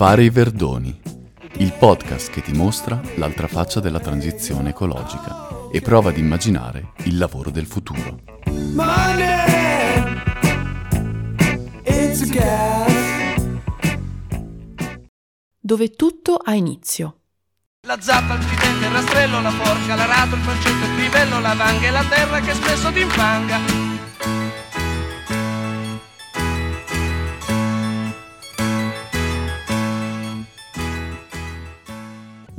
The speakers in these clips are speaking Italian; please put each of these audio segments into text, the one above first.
Fare i Verdoni, il podcast che ti mostra l'altra faccia della transizione ecologica e prova ad immaginare il lavoro del futuro. Money, Dove tutto ha inizio. La zappa, il tridente, il rastrello, la forca, l'arato, il falcetto, il crivello, la vanga e la terra che spesso ti infanga.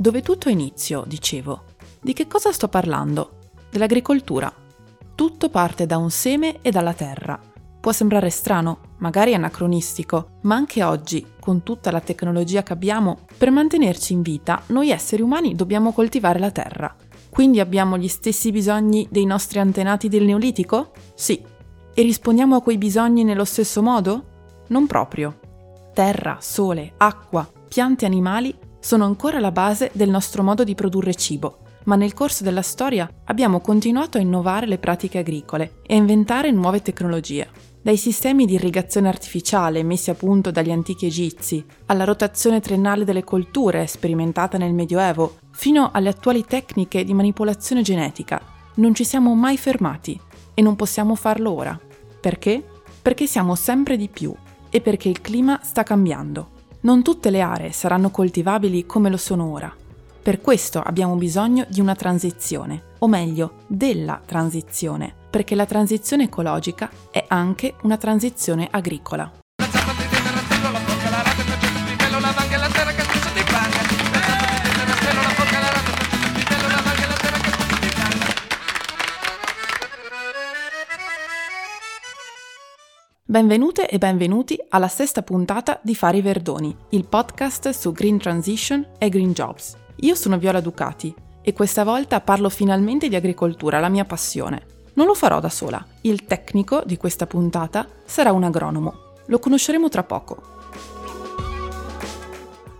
Dove tutto inizio, dicevo. Di che cosa sto parlando? Dell'agricoltura. Tutto parte da un seme e dalla terra. Può sembrare strano, magari anacronistico, ma anche oggi, con tutta la tecnologia che abbiamo, per mantenerci in vita, noi esseri umani dobbiamo coltivare la terra. Quindi abbiamo gli stessi bisogni dei nostri antenati del Neolitico? Sì. E rispondiamo a quei bisogni nello stesso modo? Non proprio. Terra, sole, acqua, piante e animali sono ancora la base del nostro modo di produrre cibo, ma nel corso della storia abbiamo continuato a innovare le pratiche agricole e a inventare nuove tecnologie. Dai sistemi di irrigazione artificiale messi a punto dagli antichi egizi, alla rotazione triennale delle colture sperimentata nel Medioevo, fino alle attuali tecniche di manipolazione genetica, non ci siamo mai fermati e non possiamo farlo ora. Perché? Perché siamo sempre di più e perché il clima sta cambiando. Non tutte le aree saranno coltivabili come lo sono ora. Per questo abbiamo bisogno di una transizione, o meglio, della transizione, perché la transizione ecologica è anche una transizione agricola. Benvenute e benvenuti alla sesta puntata di Fari Verdoni, il podcast su Green Transition e Green Jobs. Io sono Viola Ducati e questa volta parlo finalmente di agricoltura, la mia passione. Non lo farò da sola. Il tecnico di questa puntata sarà un agronomo. Lo conosceremo tra poco.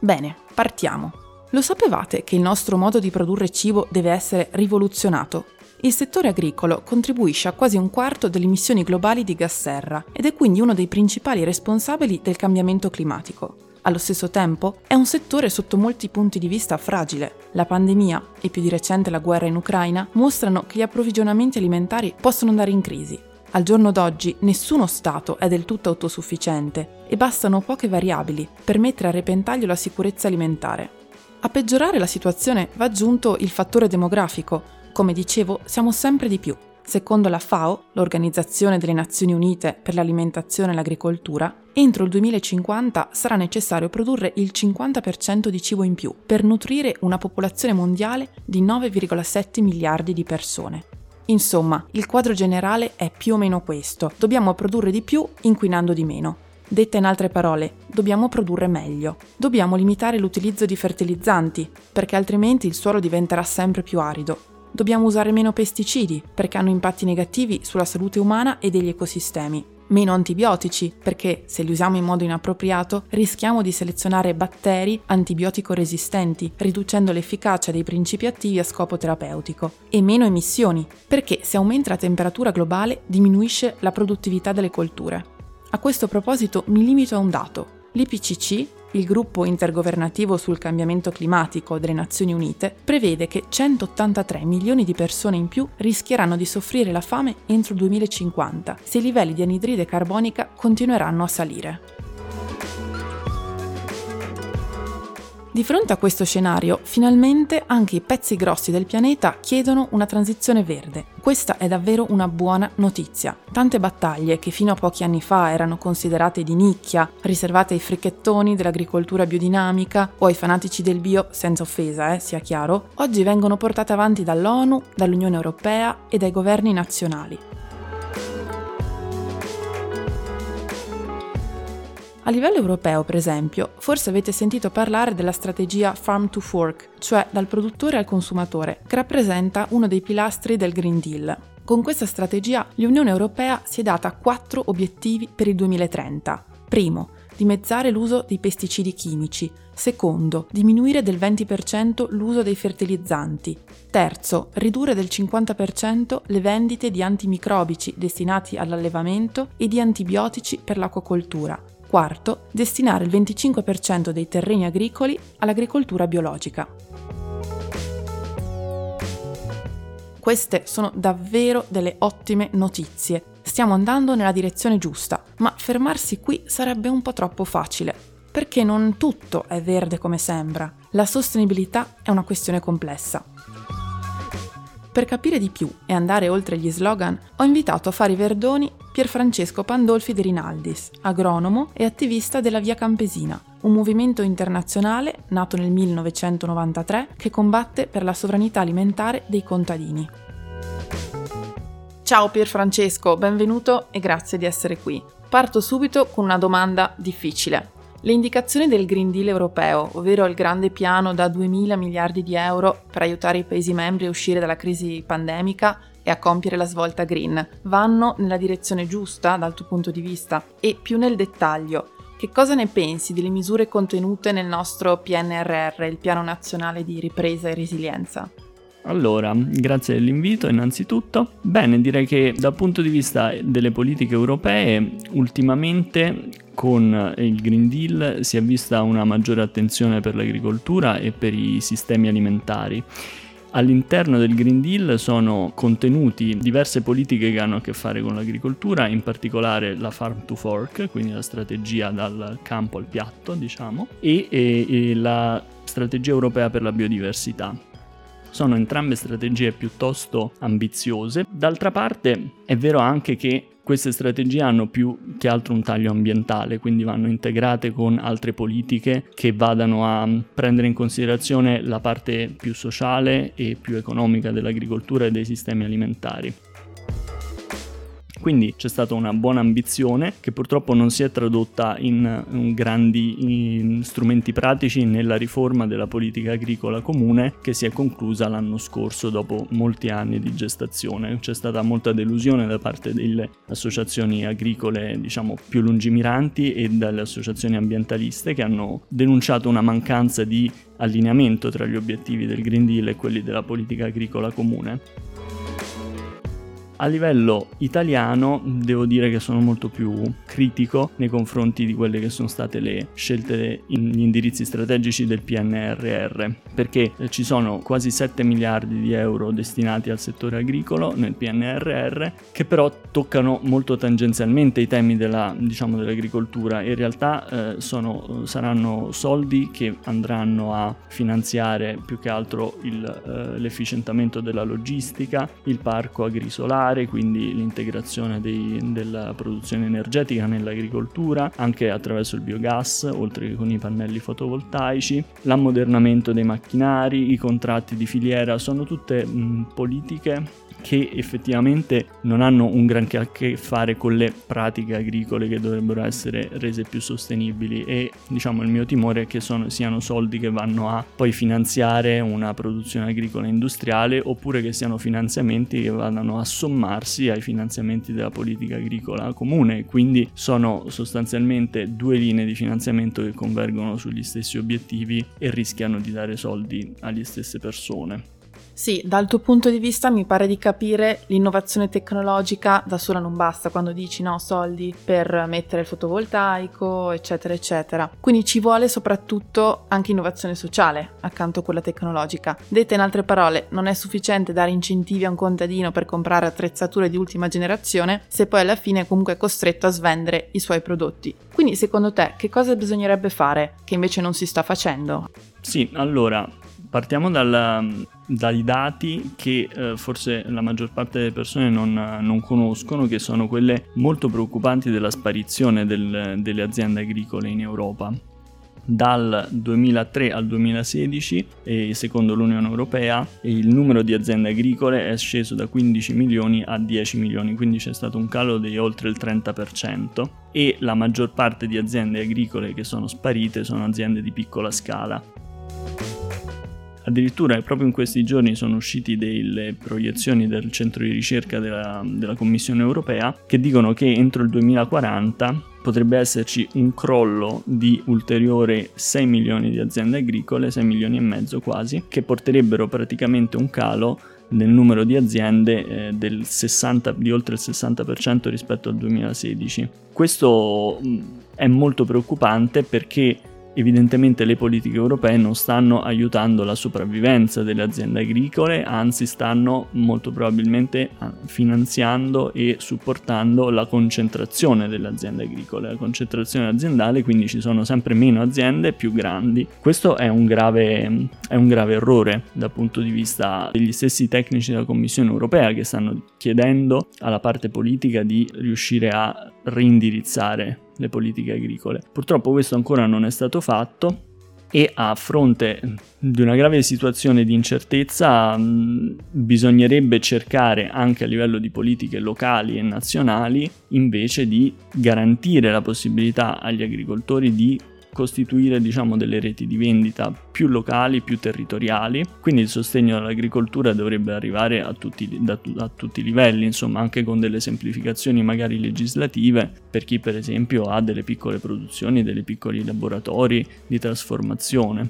Bene, partiamo. Lo sapevate che il nostro modo di produrre cibo deve essere rivoluzionato? Il settore agricolo contribuisce a quasi un quarto delle emissioni globali di gas serra ed è quindi uno dei principali responsabili del cambiamento climatico. Allo stesso tempo è un settore sotto molti punti di vista fragile. La pandemia e più di recente la guerra in Ucraina mostrano che gli approvvigionamenti alimentari possono andare in crisi. Al giorno d'oggi nessuno Stato è del tutto autosufficiente e bastano poche variabili per mettere a repentaglio la sicurezza alimentare. A peggiorare la situazione va aggiunto il fattore demografico, come dicevo, siamo sempre di più. Secondo la FAO, l'Organizzazione delle Nazioni Unite per l'alimentazione e l'agricoltura, entro il 2050 sarà necessario produrre il 50% di cibo in più per nutrire una popolazione mondiale di 9,7 miliardi di persone. Insomma, il quadro generale è più o meno questo. Dobbiamo produrre di più inquinando di meno. Detta in altre parole, dobbiamo produrre meglio. Dobbiamo limitare l'utilizzo di fertilizzanti, perché altrimenti il suolo diventerà sempre più arido Dobbiamo usare meno pesticidi perché hanno impatti negativi sulla salute umana e degli ecosistemi. Meno antibiotici perché se li usiamo in modo inappropriato rischiamo di selezionare batteri antibiotico resistenti, riducendo l'efficacia dei principi attivi a scopo terapeutico. E meno emissioni perché se aumenta la temperatura globale diminuisce la produttività delle colture. A questo proposito mi limito a un dato. L'IPCC il gruppo intergovernativo sul cambiamento climatico delle Nazioni Unite prevede che 183 milioni di persone in più rischieranno di soffrire la fame entro il 2050 se i livelli di anidride carbonica continueranno a salire. Di fronte a questo scenario, finalmente anche i pezzi grossi del pianeta chiedono una transizione verde. Questa è davvero una buona notizia. Tante battaglie che fino a pochi anni fa erano considerate di nicchia, riservate ai fricchettoni dell'agricoltura biodinamica o ai fanatici del bio, senza offesa, eh, sia chiaro, oggi vengono portate avanti dall'ONU, dall'Unione Europea e dai governi nazionali. A livello europeo, per esempio, forse avete sentito parlare della strategia Farm to Fork, cioè dal produttore al consumatore, che rappresenta uno dei pilastri del Green Deal. Con questa strategia l'Unione Europea si è data quattro obiettivi per il 2030. Primo, dimezzare l'uso di pesticidi chimici. Secondo, diminuire del 20% l'uso dei fertilizzanti. Terzo, ridurre del 50% le vendite di antimicrobici destinati all'allevamento e di antibiotici per l'acquacoltura. Quarto, destinare il 25% dei terreni agricoli all'agricoltura biologica. Queste sono davvero delle ottime notizie. Stiamo andando nella direzione giusta, ma fermarsi qui sarebbe un po' troppo facile, perché non tutto è verde come sembra. La sostenibilità è una questione complessa. Per capire di più e andare oltre gli slogan, ho invitato a fare i verdoni Pierfrancesco Pandolfi di Rinaldis, agronomo e attivista della Via Campesina, un movimento internazionale nato nel 1993 che combatte per la sovranità alimentare dei contadini. Ciao Pierfrancesco, benvenuto e grazie di essere qui. Parto subito con una domanda difficile. Le indicazioni del Green Deal europeo, ovvero il grande piano da 2.000 miliardi di euro per aiutare i Paesi membri a uscire dalla crisi pandemica e a compiere la svolta green, vanno nella direzione giusta dal tuo punto di vista? E più nel dettaglio, che cosa ne pensi delle misure contenute nel nostro PNRR, il Piano Nazionale di Ripresa e Resilienza? Allora, grazie dell'invito innanzitutto. Bene, direi che dal punto di vista delle politiche europee, ultimamente con il Green Deal si è vista una maggiore attenzione per l'agricoltura e per i sistemi alimentari. All'interno del Green Deal sono contenuti diverse politiche che hanno a che fare con l'agricoltura, in particolare la Farm to Fork, quindi la strategia dal campo al piatto, diciamo, e, e, e la strategia europea per la biodiversità. Sono entrambe strategie piuttosto ambiziose. D'altra parte è vero anche che queste strategie hanno più che altro un taglio ambientale, quindi vanno integrate con altre politiche che vadano a prendere in considerazione la parte più sociale e più economica dell'agricoltura e dei sistemi alimentari. Quindi c'è stata una buona ambizione che purtroppo non si è tradotta in, grandi in strumenti pratici nella riforma della politica agricola comune che si è conclusa l'anno scorso dopo molti anni di gestazione. C'è stata molta delusione da parte delle associazioni agricole diciamo più lungimiranti e dalle associazioni ambientaliste che hanno denunciato una mancanza di allineamento tra gli obiettivi del Green Deal e quelli della politica agricola comune. A livello italiano devo dire che sono molto più critico nei confronti di quelle che sono state le scelte, gli indirizzi strategici del PNRR, perché ci sono quasi 7 miliardi di euro destinati al settore agricolo nel PNRR, che però toccano molto tangenzialmente i temi della, diciamo, dell'agricoltura. In realtà eh, sono, saranno soldi che andranno a finanziare più che altro il, eh, l'efficientamento della logistica, il parco agrisolare, particolare, quindi l'integrazione dei, della produzione energetica nell'agricoltura, anche attraverso il biogas, oltre che con i pannelli fotovoltaici, l'ammodernamento dei macchinari, i contratti di filiera, sono tutte mh, politiche che effettivamente non hanno un granché a che fare con le pratiche agricole che dovrebbero essere rese più sostenibili e diciamo il mio timore è che sono, siano soldi che vanno a poi finanziare una produzione agricola industriale oppure che siano finanziamenti che vadano a sommarsi ai finanziamenti della politica agricola comune quindi sono sostanzialmente due linee di finanziamento che convergono sugli stessi obiettivi e rischiano di dare soldi alle stesse persone. Sì, dal tuo punto di vista mi pare di capire l'innovazione tecnologica da sola non basta quando dici no soldi per mettere il fotovoltaico, eccetera, eccetera. Quindi ci vuole soprattutto anche innovazione sociale accanto a quella tecnologica. Dette in altre parole, non è sufficiente dare incentivi a un contadino per comprare attrezzature di ultima generazione se poi alla fine è comunque costretto a svendere i suoi prodotti. Quindi secondo te che cosa bisognerebbe fare che invece non si sta facendo? Sì, allora partiamo dalla, dai dati che eh, forse la maggior parte delle persone non, non, conoscono, che sono quelle molto preoccupanti della sparizione del, delle aziende agricole in Europa. Dal 2003 al 2016, secondo l'Unione Europea, il numero di aziende agricole è sceso da 15 milioni a 10 milioni, quindi c'è stato un calo di oltre il 30% e la maggior parte di aziende agricole che sono sparite sono aziende di piccola scala. Addirittura proprio in questi giorni sono uscite delle proiezioni del centro di ricerca della, della Commissione europea che dicono che entro il 2040 potrebbe esserci un crollo di ulteriore 6 milioni di aziende agricole, 6 milioni e mezzo quasi, che porterebbero praticamente un calo del numero di aziende eh, del 60, di oltre il 60% rispetto al 2016. Questo mh, è molto preoccupante perché Evidentemente le politiche europee non stanno aiutando la sopravvivenza delle aziende agricole, anzi stanno molto probabilmente ah, finanziando e supportando la concentrazione delle aziende agricole, la concentrazione aziendale, quindi ci sono sempre meno aziende più grandi. Questo è un grave, è un grave errore dal punto di vista degli stessi tecnici della Commissione europea che stanno chiedendo alla parte politica di riuscire a reindirizzare le politiche agricole. Purtroppo questo ancora non è stato fatto e a fronte di una grave situazione di incertezza mh, bisognerebbe cercare anche a livello di politiche locali e nazionali invece di garantire la possibilità agli agricoltori di costituire diciamo delle reti di vendita più locali, più territoriali, quindi il sostegno all'agricoltura dovrebbe arrivare a tutti, da, a tutti i livelli, insomma anche con delle semplificazioni magari legislative per chi per esempio ha delle piccole produzioni, dei piccoli laboratori di trasformazione.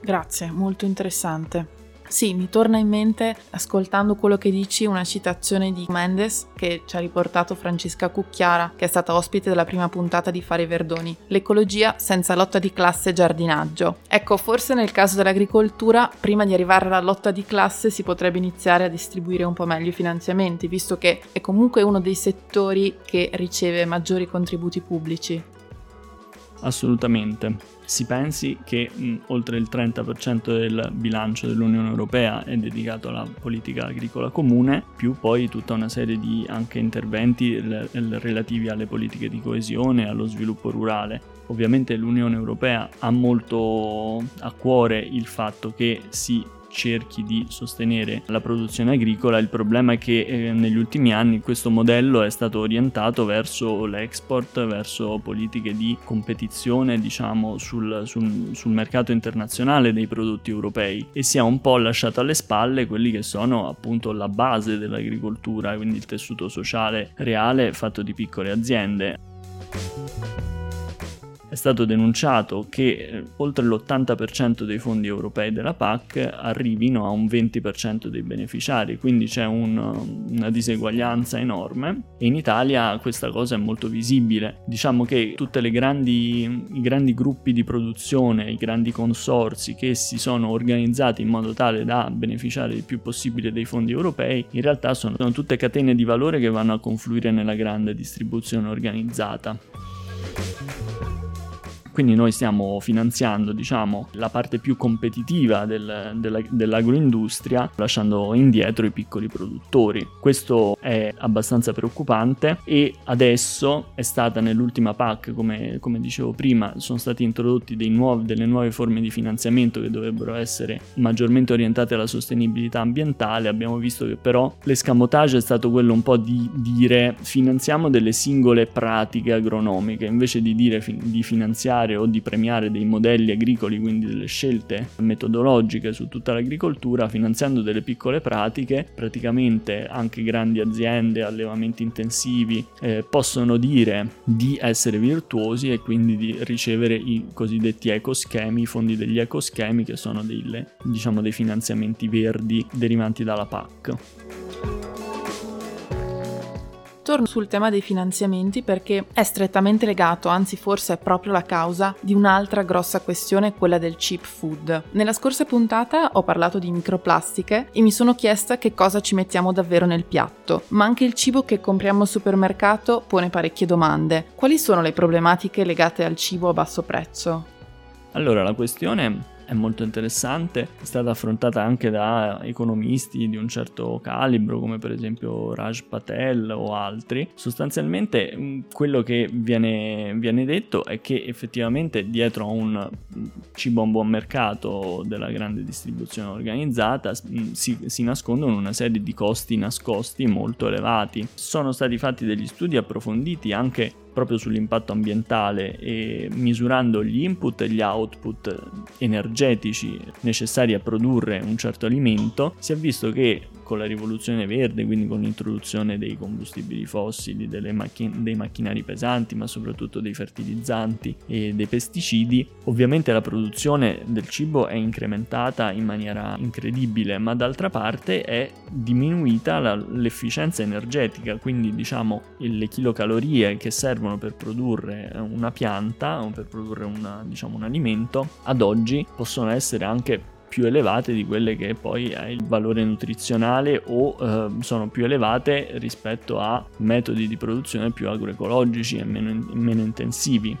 Grazie, molto interessante. Sì, mi torna in mente, ascoltando quello che dici, una citazione di Mendes che ci ha riportato Francesca Cucchiara, che è stata ospite della prima puntata di Fare Verdoni. L'ecologia senza lotta di classe e giardinaggio. Ecco, forse nel caso dell'agricoltura, prima di arrivare alla lotta di classe si potrebbe iniziare a distribuire un po' meglio i finanziamenti, visto che è comunque uno dei settori che riceve maggiori contributi pubblici. Assolutamente si pensi che mh, oltre il 30% del bilancio dell'Unione Europea è dedicato alla politica agricola comune, più poi tutta una serie di anche interventi l- l- relativi alle politiche di coesione e allo sviluppo rurale. Ovviamente l'Unione Europea ha molto a cuore il fatto che si cerchi di sostenere la produzione agricola, il problema è che eh, negli ultimi anni questo modello è stato orientato verso l'export, verso politiche di competizione diciamo sul, sul, sul mercato internazionale dei prodotti europei e si è un po' lasciato alle spalle quelli che sono appunto la base dell'agricoltura, quindi il tessuto sociale reale fatto di piccole aziende è stato denunciato che eh, oltre l'80% dei fondi europei della PAC arrivino a un 20% dei beneficiari, quindi c'è un, una diseguaglianza enorme e in Italia questa cosa è molto visibile. Diciamo che tutti i grandi gruppi di produzione, i grandi consorsi che si sono organizzati in modo tale da beneficiare il più possibile dei fondi europei, in realtà sono, sono tutte catene di valore che vanno a confluire nella grande distribuzione organizzata. Quindi noi stiamo finanziando diciamo, la parte più competitiva del, della, dell'agroindustria lasciando indietro i piccoli produttori. Questo è abbastanza preoccupante e adesso è stata nell'ultima PAC, come, come dicevo prima, sono stati introdotti nuovi, delle nuove forme di finanziamento che dovrebbero essere maggiormente orientate alla sostenibilità ambientale. Abbiamo visto che però l'escamotage è stato quello un po' di dire finanziamo delle singole pratiche agronomiche invece di dire di finanziare finanziare o di premiare dei modelli agricoli, quindi delle scelte metodologiche su tutta l'agricoltura, finanziando delle piccole pratiche, praticamente anche grandi aziende, allevamenti intensivi eh, possono dire di essere virtuosi e quindi di ricevere i cosiddetti ecoschemi, i fondi degli ecoschemi che sono delle, diciamo, dei finanziamenti verdi derivanti dalla PAC. Torno sul tema dei finanziamenti perché è strettamente legato, anzi forse è proprio la causa, di un'altra grossa questione, quella del cheap food. Nella scorsa puntata ho parlato di microplastiche e mi sono chiesta che cosa ci mettiamo davvero nel piatto, ma anche il cibo che compriamo al supermercato pone parecchie domande. Quali sono le problematiche legate al cibo a basso prezzo? Allora, la questione è molto interessante, è stata affrontata anche da economisti di un certo calibro come per esempio Raj Patel o altri. Sostanzialmente mm, quello che viene, viene detto è che effettivamente dietro a un cibo a un buon mercato della grande distribuzione organizzata mm, si, si nascondono una serie di costi nascosti molto elevati. Sono stati fatti degli studi approfonditi anche proprio sull'impatto ambientale e misurando gli input e gli output energetici necessari a produrre un certo alimento, si è visto che con la rivoluzione verde, quindi con l'introduzione dei combustibili fossili, macchin- dei macchinari pesanti, ma soprattutto dei fertilizzanti e dei pesticidi, ovviamente la produzione del cibo è incrementata in maniera incredibile, ma d'altra parte è diminuita la, l'efficienza energetica, quindi diciamo le kilocalorie che servono per produrre una pianta o per produrre una, diciamo, un alimento ad oggi possono essere anche più elevate di quelle che poi ha il valore nutrizionale o eh, sono più elevate rispetto a metodi di produzione più agroecologici e meno, meno intensivi.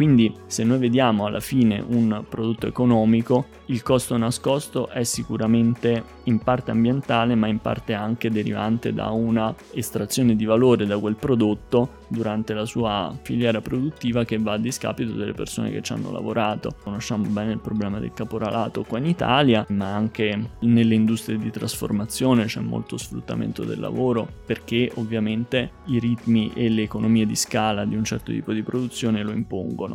Quindi se noi vediamo alla fine un prodotto economico, il costo nascosto è sicuramente in parte ambientale ma in parte anche derivante da una estrazione di valore da quel prodotto durante la sua filiera produttiva che va a discapito delle persone che ci hanno lavorato. Conosciamo bene il problema del caporalato qua in Italia, ma anche nelle industrie di trasformazione c'è molto sfruttamento del lavoro perché ovviamente i ritmi e le economie di scala di un certo tipo di produzione lo impongono.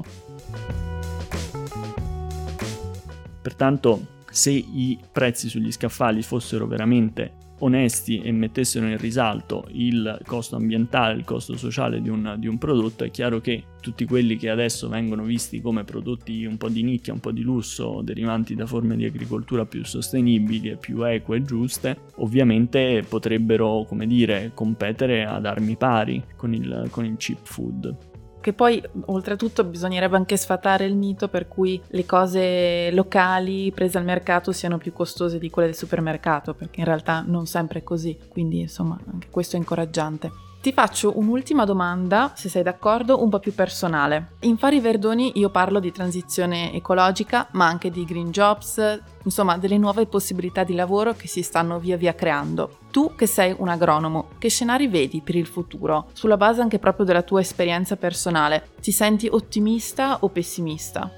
Pertanto se i prezzi sugli scaffali fossero veramente onesti e mettessero in risalto il costo ambientale, il costo sociale di un, di un, prodotto, è chiaro che tutti quelli che adesso vengono visti come prodotti un po' di nicchia, un po' di lusso, derivanti da forme di agricoltura più sostenibili e più eque e giuste, ovviamente potrebbero, come dire, competere ad armi pari con il, con il cheap food. Che poi, oltretutto, bisognerebbe anche sfatare il mito per cui le cose locali prese al mercato siano più costose di quelle del supermercato, perché in realtà non sempre è così. Quindi, insomma, anche questo è incoraggiante. Ti faccio un'ultima domanda, se sei d'accordo, un po' più personale. In Fari Verdoni io parlo di transizione ecologica, ma anche di green jobs, insomma delle nuove possibilità di lavoro che si stanno via via creando. Tu che sei un agronomo, che scenari vedi per il futuro? Sulla base anche proprio della tua esperienza personale, ti senti ottimista o pessimista?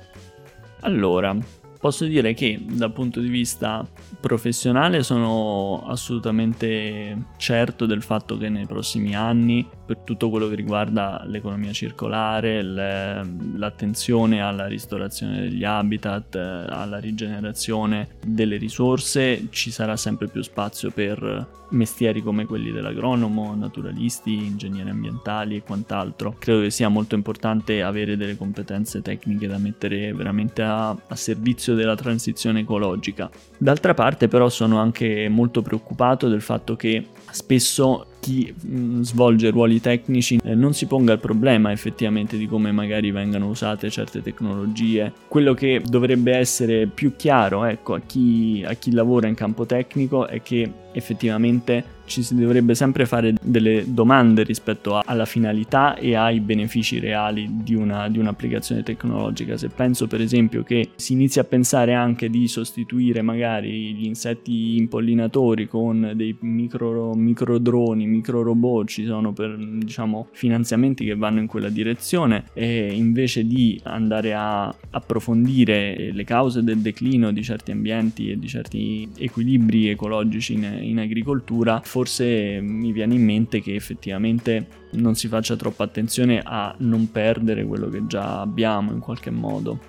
Allora, Posso dire che dal punto di vista professionale sono assolutamente certo del fatto che nei prossimi anni, per tutto quello che riguarda l'economia circolare, l'attenzione alla ristorazione degli habitat, alla rigenerazione delle risorse, ci sarà sempre più spazio per mestieri come quelli dell'agronomo, naturalisti, ingegneri ambientali e quant'altro. Credo che sia molto importante avere delle competenze tecniche da mettere veramente a, a servizio della transizione ecologica. D'altra parte però sono anche molto preoccupato del fatto che spesso chi mh, mm, svolge ruoli tecnici eh, non si ponga il problema effettivamente di come magari vengano usate certe tecnologie. Quello che dovrebbe essere più chiaro ecco, a, chi, a chi lavora in campo tecnico è che effettivamente ci si dovrebbe sempre fare delle domande rispetto a, alla finalità e ai benefici reali di, una, di, un'applicazione tecnologica. Se penso per esempio che si inizia a pensare anche di sostituire magari gli insetti impollinatori con dei micro, micro droni, micro robot, ci sono per, diciamo, finanziamenti che vanno in quella direzione e invece di andare a approfondire le cause del declino di certi ambienti e di certi equilibri ecologici in, in agricoltura, forse mi viene in mente che effettivamente non si faccia troppa attenzione a non perdere quello che già abbiamo in qualche modo.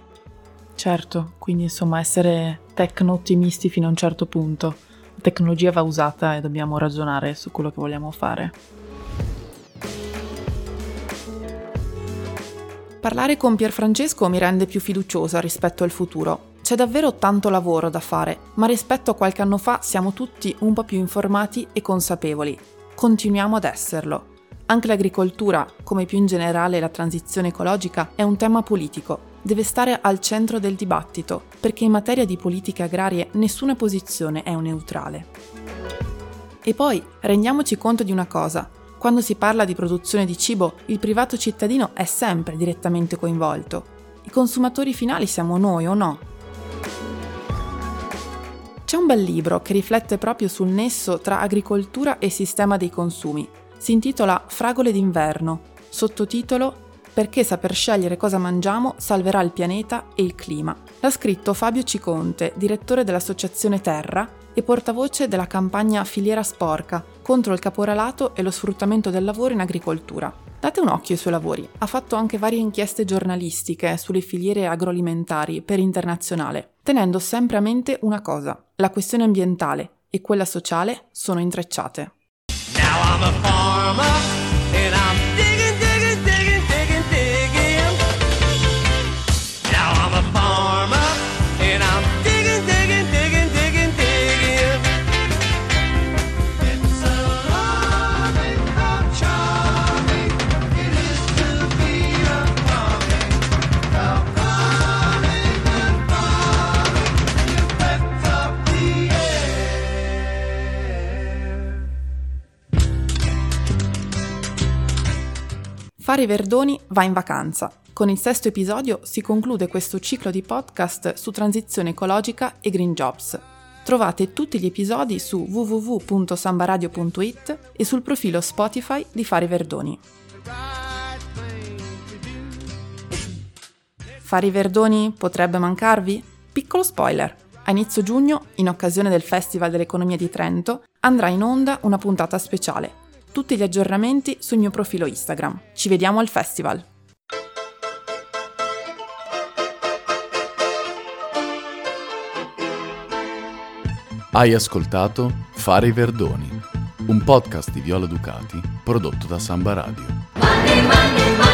Certo, quindi insomma essere tecno-ottimisti fino a un certo punto. La tecnologia va usata e dobbiamo ragionare su quello che vogliamo fare. Parlare con Pierfrancesco mi rende più fiduciosa rispetto al futuro. C'è davvero tanto lavoro da fare, ma rispetto a qualche anno fa siamo tutti un po' più informati e consapevoli. Continuiamo ad esserlo. Anche l'agricoltura, come più in generale la transizione ecologica, è un tema politico. Deve stare al centro del dibattito, perché in materia di politiche agrarie nessuna posizione è neutrale. E poi rendiamoci conto di una cosa. Quando si parla di produzione di cibo, il privato cittadino è sempre direttamente coinvolto. I consumatori finali siamo noi o no? C'è un bel libro che riflette proprio sul nesso tra agricoltura e sistema dei consumi. Si intitola Fragole d'inverno, sottotitolo Perché saper scegliere cosa mangiamo salverà il pianeta e il clima. L'ha scritto Fabio Ciconte, direttore dell'associazione Terra e portavoce della campagna Filiera Sporca contro il caporalato e lo sfruttamento del lavoro in agricoltura. Date un occhio ai suoi lavori. Ha fatto anche varie inchieste giornalistiche sulle filiere agroalimentari per internazionale. tenendo sempre a mente una cosa, la questione ambientale e quella sociale sono intrecciate. Now I'm a farmer. Fari Verdoni va in vacanza. Con il sesto episodio si conclude questo ciclo di podcast su transizione ecologica e green jobs. Trovate tutti gli episodi su www.sambaradio.it e sul profilo Spotify di Fari Verdoni. Fari Verdoni potrebbe mancarvi? Piccolo spoiler. A inizio giugno, in occasione del Festival dell'Economia di Trento, andrà in onda una puntata speciale tutti gli aggiornamenti sul mio profilo Instagram. Ci vediamo al festival! Hai ascoltato Fare i Verdoni, un podcast di Viola Ducati prodotto da Samba Radio.